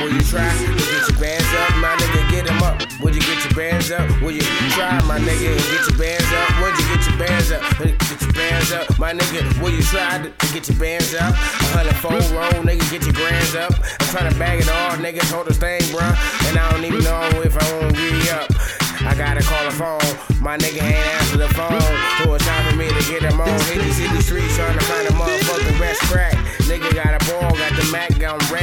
Will you try to get your bands up, my nigga? Get them up. Will you get your bands up? Will you try, my nigga? And get your bands up. Would you get your bands up? Get your bands up, my nigga. Will you try to, get your bands up? Hundred phone roll, nigga. Get your grands up. I'm trying to bag it all, nigga. Hold this thing, bruh. And I don't even know if I won't re up. I gotta call the phone. My nigga ain't answer the phone. So it's time for me to get him on. Hit city streets trying to find a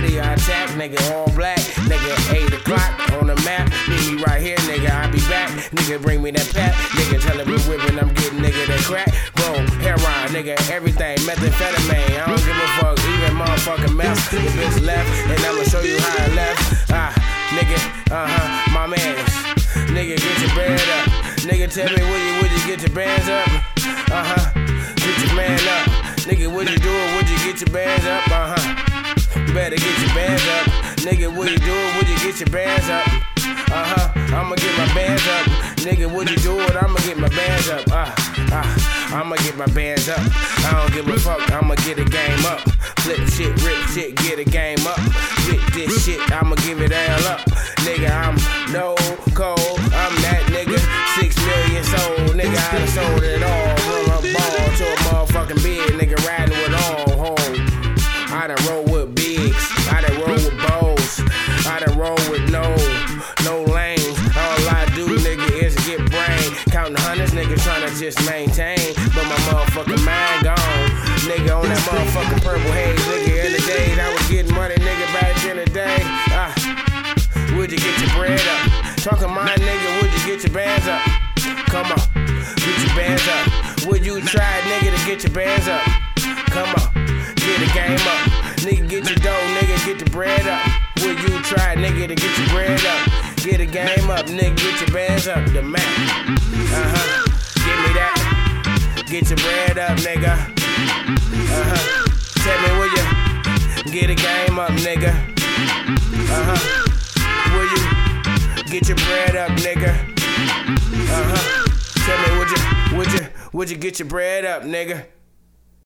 ready. I attack, nigga, all black. Nigga, 8 o'clock on the map. Meet me right here, nigga, I'll be back. Nigga, bring me that pat. Nigga, tell him we whipping, I'm getting nigga that crack. Bro, heroin, nigga, everything. Methamphetamine, I don't give a fuck. Even motherfucking meth. If it's left, and I'ma show you how it left. Ah, nigga, uh huh, my man. Nigga, get your band up. Nigga, tell me would you would you get your bands up? Uh huh. Get your man up. Nigga, would you do it? Would you get your bands up? Uh huh. Better get. Nigga, would you do it? Would you get your bands up? Uh huh. I'ma get my bands up. Nigga, would you do it? I'ma get my bands up. Uh. Uh, I'ma get my bands up. I don't give a fuck. I'ma get a game up. Flip shit, rip shit, get a game up. Get this shit. I'ma give it all up. Nigga, I'm to just maintain. But my motherfucking mind gone. Nigga, on that motherfucking purple haze. Nigga, in the days I was getting money, nigga, back in the day. Ah, would you get your bread up? Talking my nigga, would you get your bands up? Come on, get your bands up. Would you try, nigga, to get your bands up? Come on, get the game up. Nigga, get your dough, nigga, get the bread up. Would you try, nigga, to get your bread up? Get the game up, nigga, get your bands up. The Mac, up, nigga? Uh huh. Will you get your bread up, nigga? Uh huh. Tell me, would you, would you, would you get your bread up, nigga?